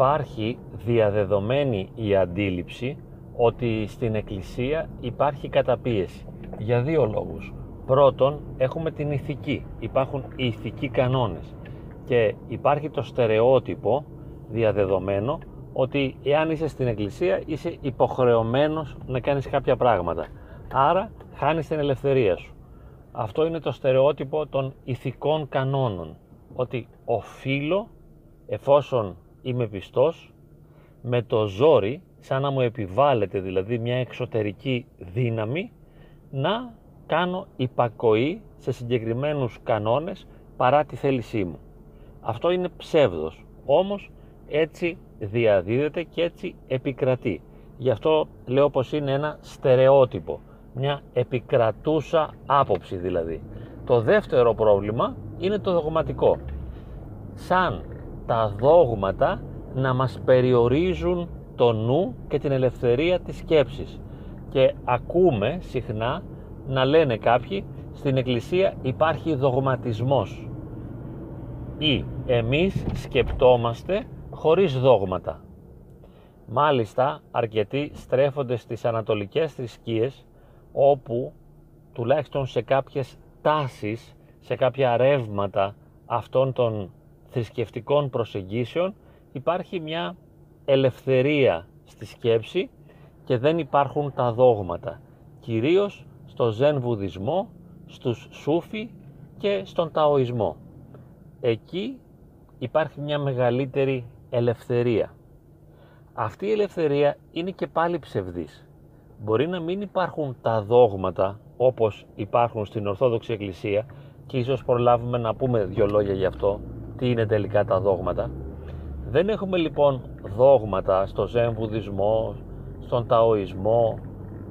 υπάρχει διαδεδομένη η αντίληψη ότι στην Εκκλησία υπάρχει καταπίεση για δύο λόγους. Πρώτον, έχουμε την ηθική. Υπάρχουν οι ηθικοί κανόνες και υπάρχει το στερεότυπο διαδεδομένο ότι εάν είσαι στην εκκλησία είσαι υποχρεωμένος να κάνεις κάποια πράγματα. Άρα χάνεις την ελευθερία σου. Αυτό είναι το στερεότυπο των ηθικών κανόνων. Ότι οφείλω, εφόσον είμαι πιστός, με το ζόρι, σαν να μου επιβάλλεται δηλαδή μια εξωτερική δύναμη, να κάνω υπακοή σε συγκεκριμένους κανόνες παρά τη θέλησή μου. Αυτό είναι ψεύδος, όμως έτσι διαδίδεται και έτσι επικρατεί. Γι' αυτό λέω πως είναι ένα στερεότυπο, μια επικρατούσα άποψη δηλαδή. Το δεύτερο πρόβλημα είναι το δογματικό. Σαν τα δόγματα να μας περιορίζουν το νου και την ελευθερία της σκέψης. Και ακούμε συχνά να λένε κάποιοι στην εκκλησία υπάρχει δογματισμός ή εμείς σκεπτόμαστε χωρίς δόγματα. Μάλιστα αρκετοί στρέφονται στις ανατολικές θρησκείες όπου τουλάχιστον σε κάποιες τάσεις, σε κάποια ρεύματα αυτών των θρησκευτικών προσεγγίσεων υπάρχει μια ελευθερία στη σκέψη και δεν υπάρχουν τα δόγματα. Κυρίως στο Ζεν Βουδισμό, στους Σούφι και στον Ταοισμό. Εκεί υπάρχει μια μεγαλύτερη ελευθερία. Αυτή η ελευθερία είναι και πάλι ψευδής. Μπορεί να μην υπάρχουν τα δόγματα όπως υπάρχουν στην Ορθόδοξη Εκκλησία και ίσως προλάβουμε να πούμε δύο λόγια γι' αυτό, τι είναι τελικά τα δόγματα. Δεν έχουμε λοιπόν δόγματα στο Ζεν Βουδισμό, στον Ταοισμό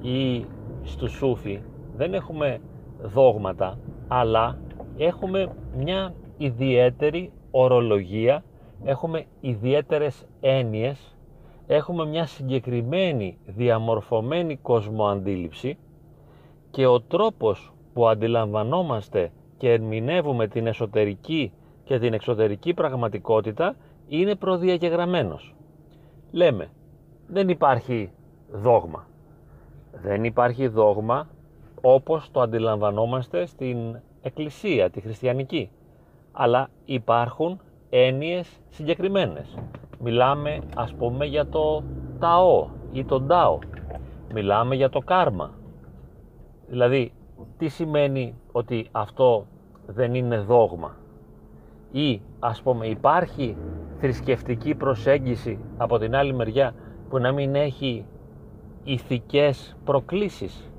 ή στο Σούφι. Δεν έχουμε δόγματα, αλλά έχουμε μια ιδιαίτερη ορολογία, έχουμε ιδιαίτερες έννοιες, έχουμε μια συγκεκριμένη διαμορφωμένη κοσμοαντίληψη και ο τρόπος που αντιλαμβανόμαστε και ερμηνεύουμε την εσωτερική και την εξωτερική πραγματικότητα είναι προδιαγεγραμμένος. Λέμε, δεν υπάρχει δόγμα. Δεν υπάρχει δόγμα όπως το αντιλαμβανόμαστε στην εκκλησία, τη χριστιανική. Αλλά υπάρχουν έννοιες συγκεκριμένες. Μιλάμε ας πούμε για το ταό ή τον τάο. Μιλάμε για το κάρμα. Δηλαδή, τι σημαίνει ότι αυτό δεν είναι δόγμα; Ή ας πούμε υπάρχει θρησκευτική προσέγγιση από την άλλη μεριά που να μην έχει ηθικές προκλήσεις;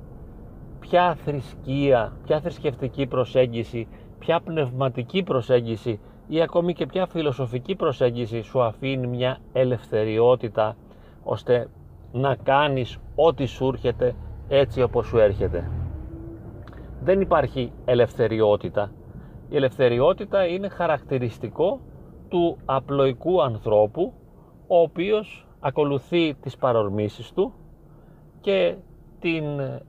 Ποια θρησκεία, ποια θρησκευτική προσέγγιση, ποια πνευματική προσέγγιση ή ακόμη και ποια φιλοσοφική προσέγγιση σου αφήνει μια ελευθεριότητα ώστε να κάνεις ό,τι σου έρχεται έτσι όπως σου έρχεται; Δεν υπάρχει ελευθεριότητα. Η ελευθεριότητα είναι χαρακτηριστικό του απλοϊκού ανθρώπου ο οποίος ακολουθεί τις παρορμήσεις του και την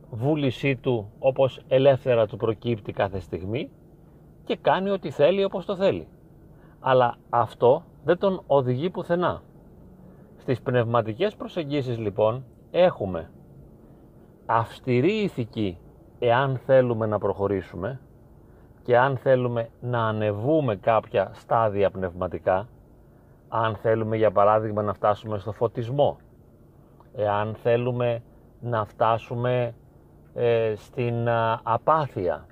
βούλησή του όπως ελεύθερα του προκύπτει κάθε στιγμή και κάνει ό,τι θέλει όπως το θέλει. Αλλά αυτό δεν τον οδηγεί πουθενά. Στις πνευματικές προσεγγίσεις λοιπόν έχουμε αυστηρή ηθική εάν θέλουμε να προχωρήσουμε και αν θέλουμε να ανεβούμε κάποια στάδια πνευματικά, αν θέλουμε για παράδειγμα να φτάσουμε στο φωτισμό, εάν θέλουμε να φτάσουμε ε, στην απάθεια,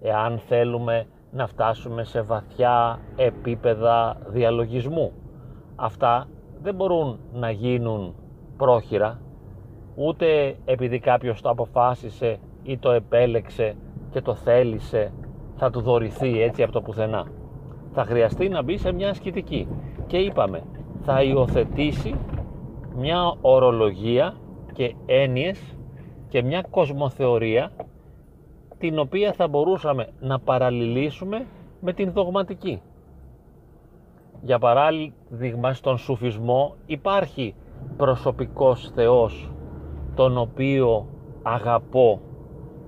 εάν θέλουμε να φτάσουμε σε βαθιά επίπεδα διαλογισμού. Αυτά δεν μπορούν να γίνουν πρόχειρα, ούτε επειδή κάποιος το αποφάσισε ή το επέλεξε και το θέλησε θα του δωρηθεί έτσι από το πουθενά. Θα χρειαστεί να μπει σε μια ασκητική και είπαμε θα υιοθετήσει μια ορολογία και έννοιες και μια κοσμοθεωρία την οποία θα μπορούσαμε να παραλληλήσουμε με την δογματική. Για παράδειγμα στον σουφισμό υπάρχει προσωπικός Θεός τον οποίο αγαπώ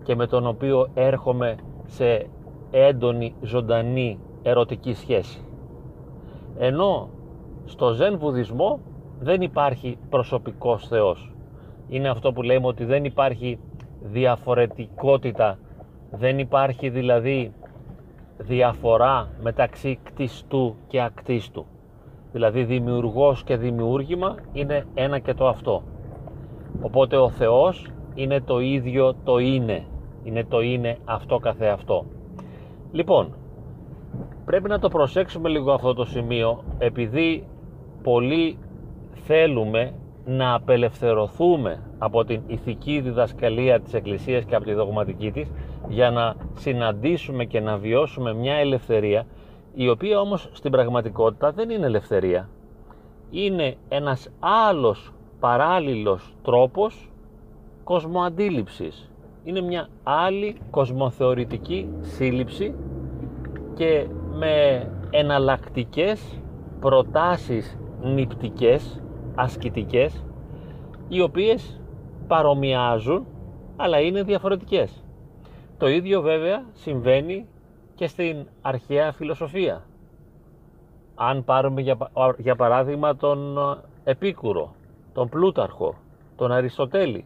και με τον οποίο έρχομαι σε έντονη ζωντανή ερωτική σχέση. Ενώ Στο Ζεν Βουδισμό δεν υπάρχει προσωπικός Θεός. Είναι αυτό που λέμε ότι δεν υπάρχει διαφορετικότητα, δεν υπάρχει δηλαδή διαφορά μεταξύ κτιστού και ακτίστου. Δηλαδή δημιουργός και δημιούργημα είναι ένα και το αυτό. Οπότε ο Θεός είναι το ίδιο το είναι. Είναι το είναι αυτό καθεαυτό. Λοιπόν, πρέπει να το προσέξουμε λίγο αυτό το σημείο επειδή πολλοί θέλουμε να απελευθερωθούμε από την ηθική διδασκαλία της Εκκλησίας και από τη δογματική της για να συναντήσουμε και να βιώσουμε μια ελευθερία η οποία όμως στην πραγματικότητα δεν είναι ελευθερία. Είναι ένας άλλος παράλληλος τρόπος κοσμοαντίληψης. Είναι μια άλλη κοσμοθεωρητική σύλληψη και με εναλλακτικές προτάσεις νηπτικές, ασκητικές, οι οποίες παρομοιάζουν αλλά είναι διαφορετικές. Το ίδιο βέβαια συμβαίνει και στην αρχαία φιλοσοφία. Αν πάρουμε για, για παράδειγμα τον ε, Επίκουρο, τον Πλούταρχο, τον Αριστοτέλη,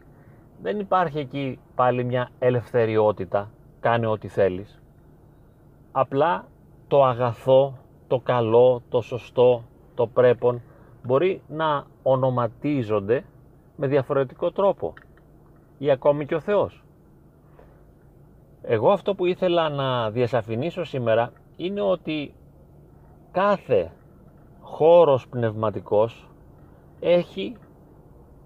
δεν υπάρχει εκεί πάλι μια ελευθεριότητα, κάνε ό,τι θέλεις. Απλά το αγαθό, το καλό, το σωστό, το πρέπον μπορεί να ονοματίζονται με διαφορετικό τρόπο ή ακόμη και ο Θεός. Εγώ αυτό που ήθελα να διασαφηνίσω σήμερα είναι ότι κάθε χώρος πνευματικός έχει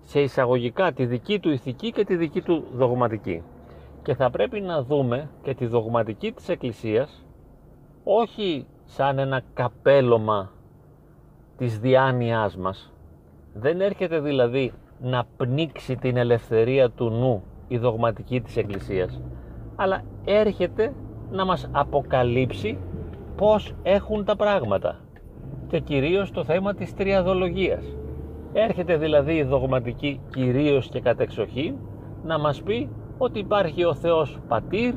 σε εισαγωγικά τη δική του ηθική και τη δική του δογματική. Και θα πρέπει να δούμε και τη δογματική της Εκκλησίας όχι σαν ένα καπέλωμα της διάνοιάς μας. Δεν έρχεται δηλαδή να πνίξει την ελευθερία του νου η δογματική της Εκκλησίας αλλά έρχεται να μας αποκαλύψει πώς έχουν τα πράγματα και κυρίως το θέμα της τριαδολογίας. Έρχεται δηλαδή η δογματική κυρίως και κατεξοχή να μας πει ότι υπάρχει ο Θεός Πατήρ,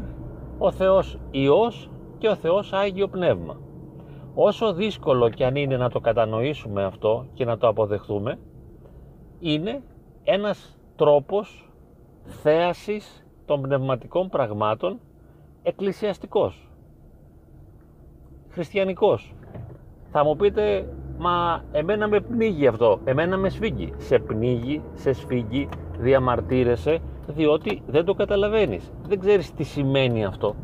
ο Θεός Υιός και ο Θεός Άγιο Πνεύμα. Όσο δύσκολο και αν είναι να το κατανοήσουμε αυτό και να το αποδεχτούμε, είναι ένας τρόπος θέασης των πνευματικών πραγμάτων εκκλησιαστικός, χριστιανικός. Θα μου πείτε, μα εμένα με πνίγει αυτό, εμένα με σφίγγει. Σε πνίγει, σε σφίγγει, διαμαρτύρεσαι, διότι δεν το καταλαβαίνεις. Δεν ξέρεις τι σημαίνει αυτό.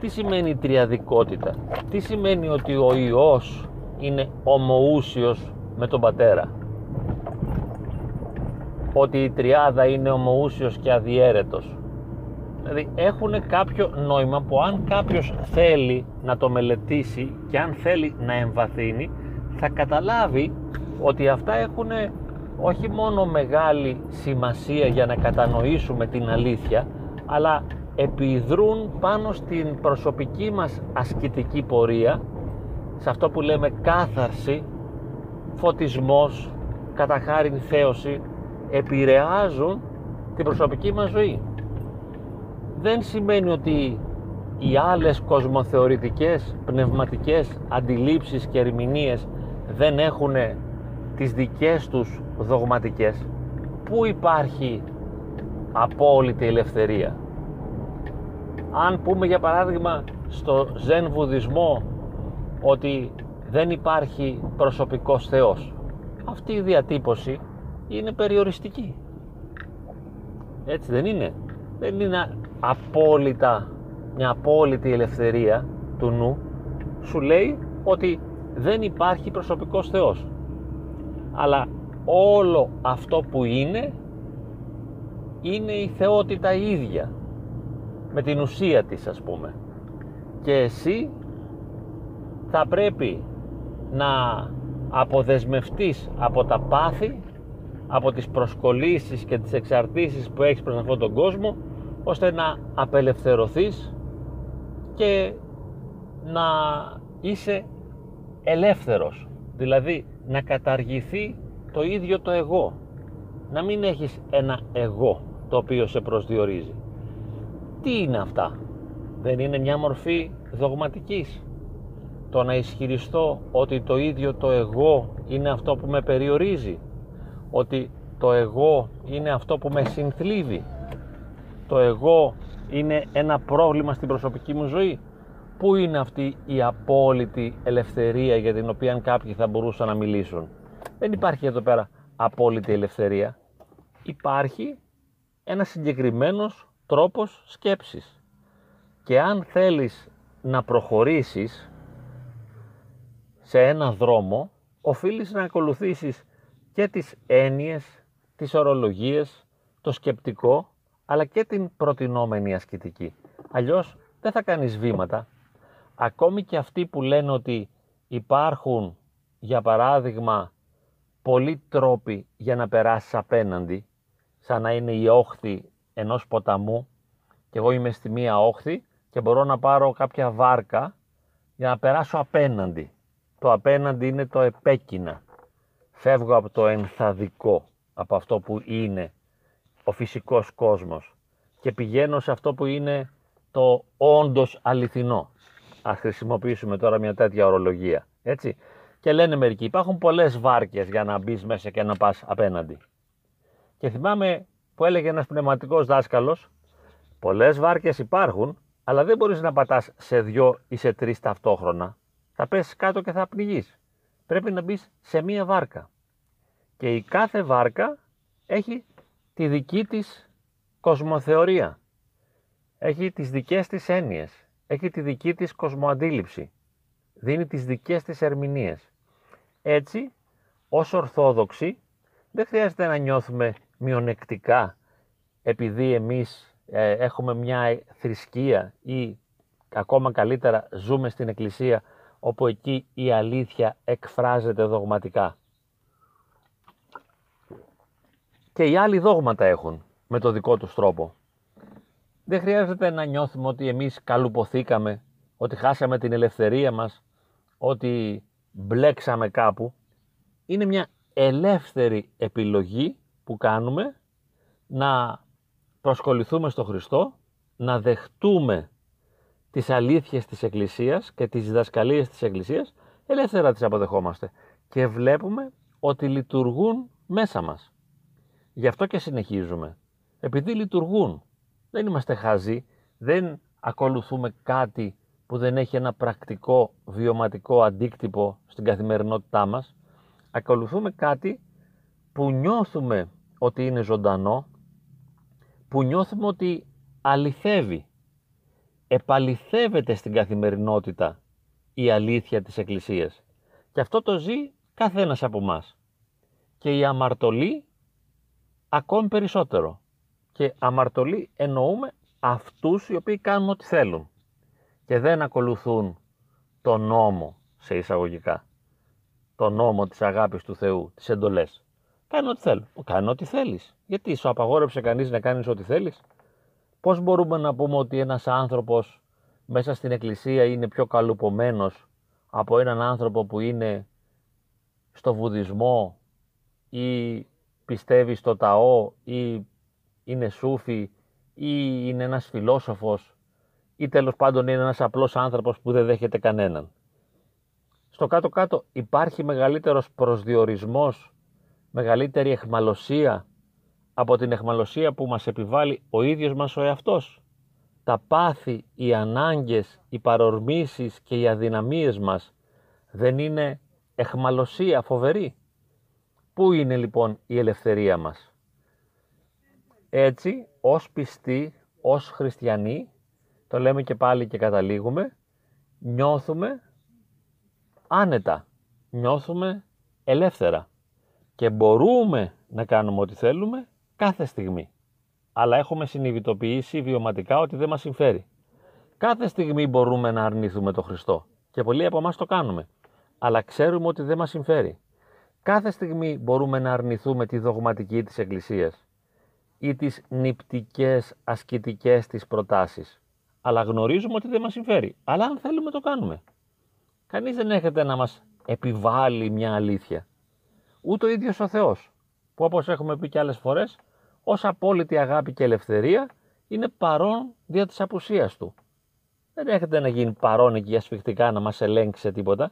Τι σημαίνει τριαδικότητα. Τι σημαίνει ότι ο Υιός είναι ομοούσιος με τον Πατέρα. Ότι η τριάδα είναι ομοούσιος και αδιέρετος Δηλαδή έχουν κάποιο νόημα που αν κάποιος θέλει να το μελετήσει και αν θέλει να εμβαθύνει θα καταλάβει ότι αυτά έχουν όχι μόνο μεγάλη σημασία για να κατανοήσουμε την αλήθεια αλλά επιδρούν πάνω στην προσωπική μας ασκητική πορεία σε αυτό που λέμε κάθαρση, φωτισμός, καταχάριν θέωση επηρεάζουν την προσωπική μας ζωή. Δεν σημαίνει ότι οι άλλες κοσμοθεωρητικές πνευματικές αντιλήψεις και ερμηνείες δεν έχουν τις δικές τους δογματικές πού υπάρχει απόλυτη ελευθερία; Αν πούμε για παράδειγμα στο ζεν βουδισμό ότι δεν υπάρχει προσωπικός Θεός αυτή η διατύπωση είναι περιοριστική. Έτσι δεν είναι; Δεν είναι απόλυτα μια απόλυτη ελευθερία του νου. Σου λέει ότι δεν υπάρχει προσωπικός Θεός. Αλλά όλο αυτό που είναι είναι η θεότητα ίδια. Με την ουσία της ας πούμε. Και εσύ θα πρέπει να αποδεσμευτείς από τα πάθη από τις προσκολήσεις και τις εξαρτήσεις που έχεις προς αυτόν τον κόσμο ώστε να απελευθερωθείς και να είσαι ελεύθερος δηλαδή να καταργηθεί το ίδιο το εγώ να μην έχεις ένα εγώ το οποίο σε προσδιορίζει τι είναι αυτά; Δεν είναι μια μορφή δογματικής; Το να ισχυριστώ ότι το ίδιο το εγώ είναι αυτό που με περιορίζει, ότι το εγώ είναι αυτό που με συνθλίβει, το εγώ είναι ένα πρόβλημα στην προσωπική μου ζωή; Πού είναι αυτή η απόλυτη ελευθερία για την οποία κάποιοι θα μπορούσαν να μιλήσουν; Δεν υπάρχει εδώ πέρα απόλυτη ελευθερία. Υπάρχει ένας συγκεκριμένος τρόπος σκέψης. Και αν θέλεις να προχωρήσεις σε ένα δρόμο, οφείλεις να ακολουθήσεις και τις έννοιες, τις ορολογίες, το σκεπτικό, αλλά και την προτινόμενη ασκητική. Αλλιώς δεν θα κάνεις βήματα. Ακόμη και αυτοί που λένε ότι υπάρχουν, για παράδειγμα, πολλοί τρόποι για να περάσεις απέναντι, σαν να είναι η όχθη ενός ποταμού και εγώ είμαι στη μία όχθη και μπορώ να πάρω κάποια βάρκα για να περάσω απέναντι. Το απέναντι είναι το επέκεινα. Φεύγω από το ενθαδικό, από αυτό που είναι ο φυσικός κόσμος και πηγαίνω σε αυτό που είναι το όντως αληθινό. Ας χρησιμοποιήσουμε τώρα μια τέτοια ορολογία, έτσι. Και λένε μερικοί, υπάρχουν πολλές βάρκες για να μπεις μέσα και να πας απέναντι. Και θυμάμαι που έλεγε ένας πνευματικός δάσκαλος, πολλές βάρκες υπάρχουν, αλλά δεν μπορείς να πατάς σε δυο ή σε τρεις ταυτόχρονα. Θα πέσει κάτω και θα πνιγείς. Πρέπει να μπεις σε μία βάρκα. Και η κάθε βάρκα έχει τη δική της κοσμοθεωρία. Έχει τις δικές της έννοιες. Έχει τη δική της κοσμοαντίληψη. Δίνει τις δικές της ερμηνείες. Έτσι, ως Ορθόδοξοι, δεν χρειάζεται να νιώθουμε μειονεκτικά επειδή εμείς ε, έχουμε μια θρησκεία ή ακόμα καλύτερα ζούμε στην Εκκλησία όπου εκεί η αλήθεια εκφράζεται δογματικά. Και οι άλλοι δόγματα έχουν με το δικό τους τρόπο. Δεν χρειάζεται να νιώθουμε ότι εμείς καλουποθήκαμε, ότι χάσαμε την ελευθερία μας, ότι μπλέξαμε κάπου. Είναι μια ελεύθερη επιλογή που κάνουμε να προσκοληθούμε στο Χριστό, να δεχτούμε τις αλήθειες της Εκκλησίας και τις διδασκαλίες της Εκκλησίας, ελεύθερα τις αποδεχόμαστε και βλέπουμε ότι λειτουργούν μέσα μας. Γι' αυτό και συνεχίζουμε. Επειδή λειτουργούν. Δεν είμαστε χαζοί, δεν ακολουθούμε κάτι που δεν έχει ένα πρακτικό βιωματικό αντίκτυπο στην καθημερινότητά μας. Ακολουθούμε κάτι που νιώθουμε ότι είναι ζωντανό, που νιώθουμε ότι αληθεύει, επαληθεύεται στην καθημερινότητα η αλήθεια της Εκκλησίας. Και αυτό το ζει κάθε ένας από εμά. Και η αμαρτωλή ακόμη περισσότερο. Και αμαρτωλή εννοούμε αυτούς οι οποίοι κάνουν ό,τι θέλουν και δεν ακολουθούν τον νόμο σε εισαγωγικά. Το νόμο της αγάπης του Θεού, τις εντολές. Κάνω ό,τι θέλω. Κάνω ό,τι θέλεις. Γιατί σου απαγόρεψε κανείς να κάνεις ό,τι θέλεις; Πώς μπορούμε να πούμε ότι ένας άνθρωπος μέσα στην εκκλησία είναι πιο καλουπωμένος από έναν άνθρωπο που είναι στο βουδισμό ή πιστεύει στο ταό ή είναι σούφι ή είναι ένας φιλόσοφος ή τέλος πάντων είναι ένας απλός άνθρωπος που δεν δέχεται κανέναν. Στο κάτω-κάτω υπάρχει μεγαλύτερος προσδιορισμός, μεγαλύτερη εχμαλωσία από την εχμαλωσία που μας επιβάλλει ο ίδιος μας ο εαυτός. Τα πάθη, οι ανάγκες, οι παρορμήσεις και οι αδυναμίες μας δεν είναι εχμαλωσία φοβερή. Πού είναι λοιπόν η ελευθερία μας; Έτσι, ως πιστοί, ως χριστιανοί, το λέμε και πάλι και καταλήγουμε, νιώθουμε άνετα, νιώθουμε ελεύθερα και μπορούμε να κάνουμε ό,τι θέλουμε κάθε στιγμή. Αλλά έχουμε συνειδητοποιήσει βιωματικά ότι δεν μας συμφέρει. Κάθε στιγμή μπορούμε να αρνηθούμε το Χριστό και πολλοί από εμάς το κάνουμε. Αλλά ξέρουμε ότι δεν μας συμφέρει. Κάθε στιγμή μπορούμε να αρνηθούμε τη δογματική της Εκκλησίας ή τις νηπτικές ασκητικές της προτάσεις. Αλλά γνωρίζουμε ότι δεν μας συμφέρει. Αλλά αν θέλουμε το κάνουμε. Κανείς δεν έχετε να μας επιβάλλει μια αλήθεια. Ούτε ο ίδιος ο Θεός, που όπως έχουμε πει και άλλες φορές, ως απόλυτη αγάπη και ελευθερία, είναι παρόν δια της απουσίας Του. Δεν έρχεται να γίνει παρόν εκεί ασφιχτικά να μας ελέγξει σε τίποτα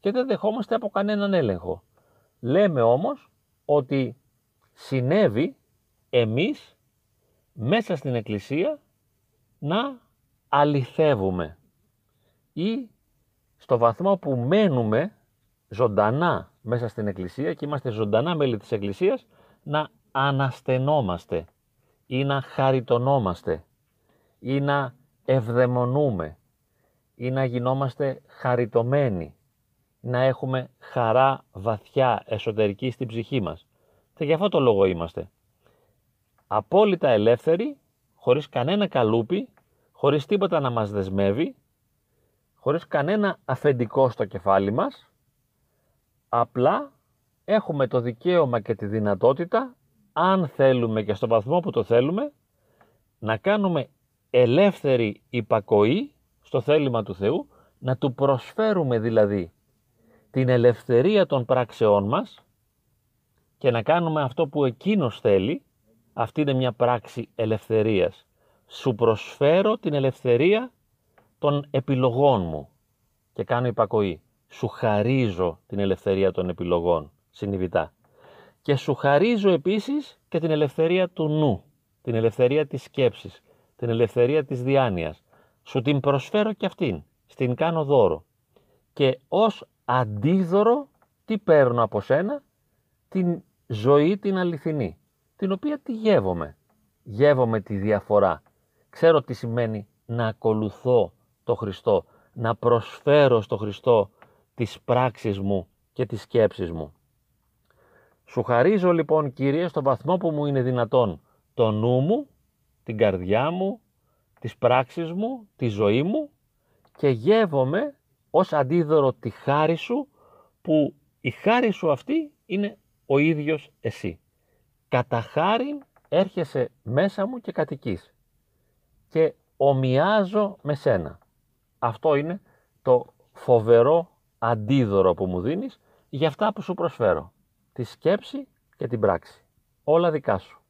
και δεν δεχόμαστε από κανέναν έλεγχο. Λέμε όμως ότι συνέβη εμείς μέσα στην Εκκλησία να αληθεύουμε ή στο βαθμό που μένουμε ζωντανά μέσα στην Εκκλησία και είμαστε ζωντανά μέλη της Εκκλησίας να αναστενόμαστε ή να χαριτωνόμαστε ή να ευδαιμονούμε ή να γινόμαστε χαριτωμένοι, να έχουμε χαρά βαθιά εσωτερική στην ψυχή μας. Και γι' αυτό το λόγο είμαστε. Απόλυτα ελεύθεροι, χωρίς κανένα καλούπι, χωρίς τίποτα να μας δεσμεύει, χωρίς κανένα αφεντικό στο κεφάλι μας, απλά έχουμε το δικαίωμα και τη δυνατότητα, αν θέλουμε και στο βαθμό που το θέλουμε, να κάνουμε ελεύθερη υπακοή στο θέλημα του Θεού, να του προσφέρουμε δηλαδή την ελευθερία των πράξεών μας και να κάνουμε αυτό που εκείνος θέλει, αυτή είναι μια πράξη ελευθερίας. Σου προσφέρω την ελευθερία των επιλογών μου και κάνω υπακοή. Σου χαρίζω την ελευθερία των επιλογών, συνειδητά. Και σου χαρίζω επίσης και την ελευθερία του νου, την ελευθερία της σκέψης, την ελευθερία της διάνοιας. Σου την προσφέρω και αυτήν, στην κάνω δώρο. Και ως αντίδωρο τι παίρνω από σένα, την ζωή την αληθινή, την οποία τη γεύομαι. Γεύομαι τη διαφορά. Ξέρω τι σημαίνει να ακολουθώ το Χριστό, να προσφέρω στο Χριστό τις πράξεις μου και τις σκέψεις μου. Σου χαρίζω λοιπόν Κύριε στο βαθμό που μου είναι δυνατόν το νου μου, την καρδιά μου, τις πράξεις μου, τη ζωή μου και γεύομαι ως αντίδωρο τη χάρη σου που η χάρη σου αυτή είναι ο ίδιος εσύ. Κατά χάρη έρχεσαι μέσα μου και κατοικείς και ομοιάζω με σένα. Αυτό είναι το φοβερό αντίδωρο που μου δίνεις για αυτά που σου προσφέρω. Τη σκέψη και την πράξη. Όλα δικά σου.